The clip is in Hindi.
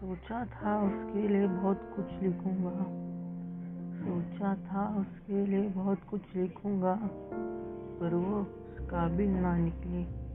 सोचा था उसके लिए बहुत कुछ लिखूँगा। सोचा था उसके लिए बहुत कुछ लिखूँगा, पर वो उस काबिल ना निकली।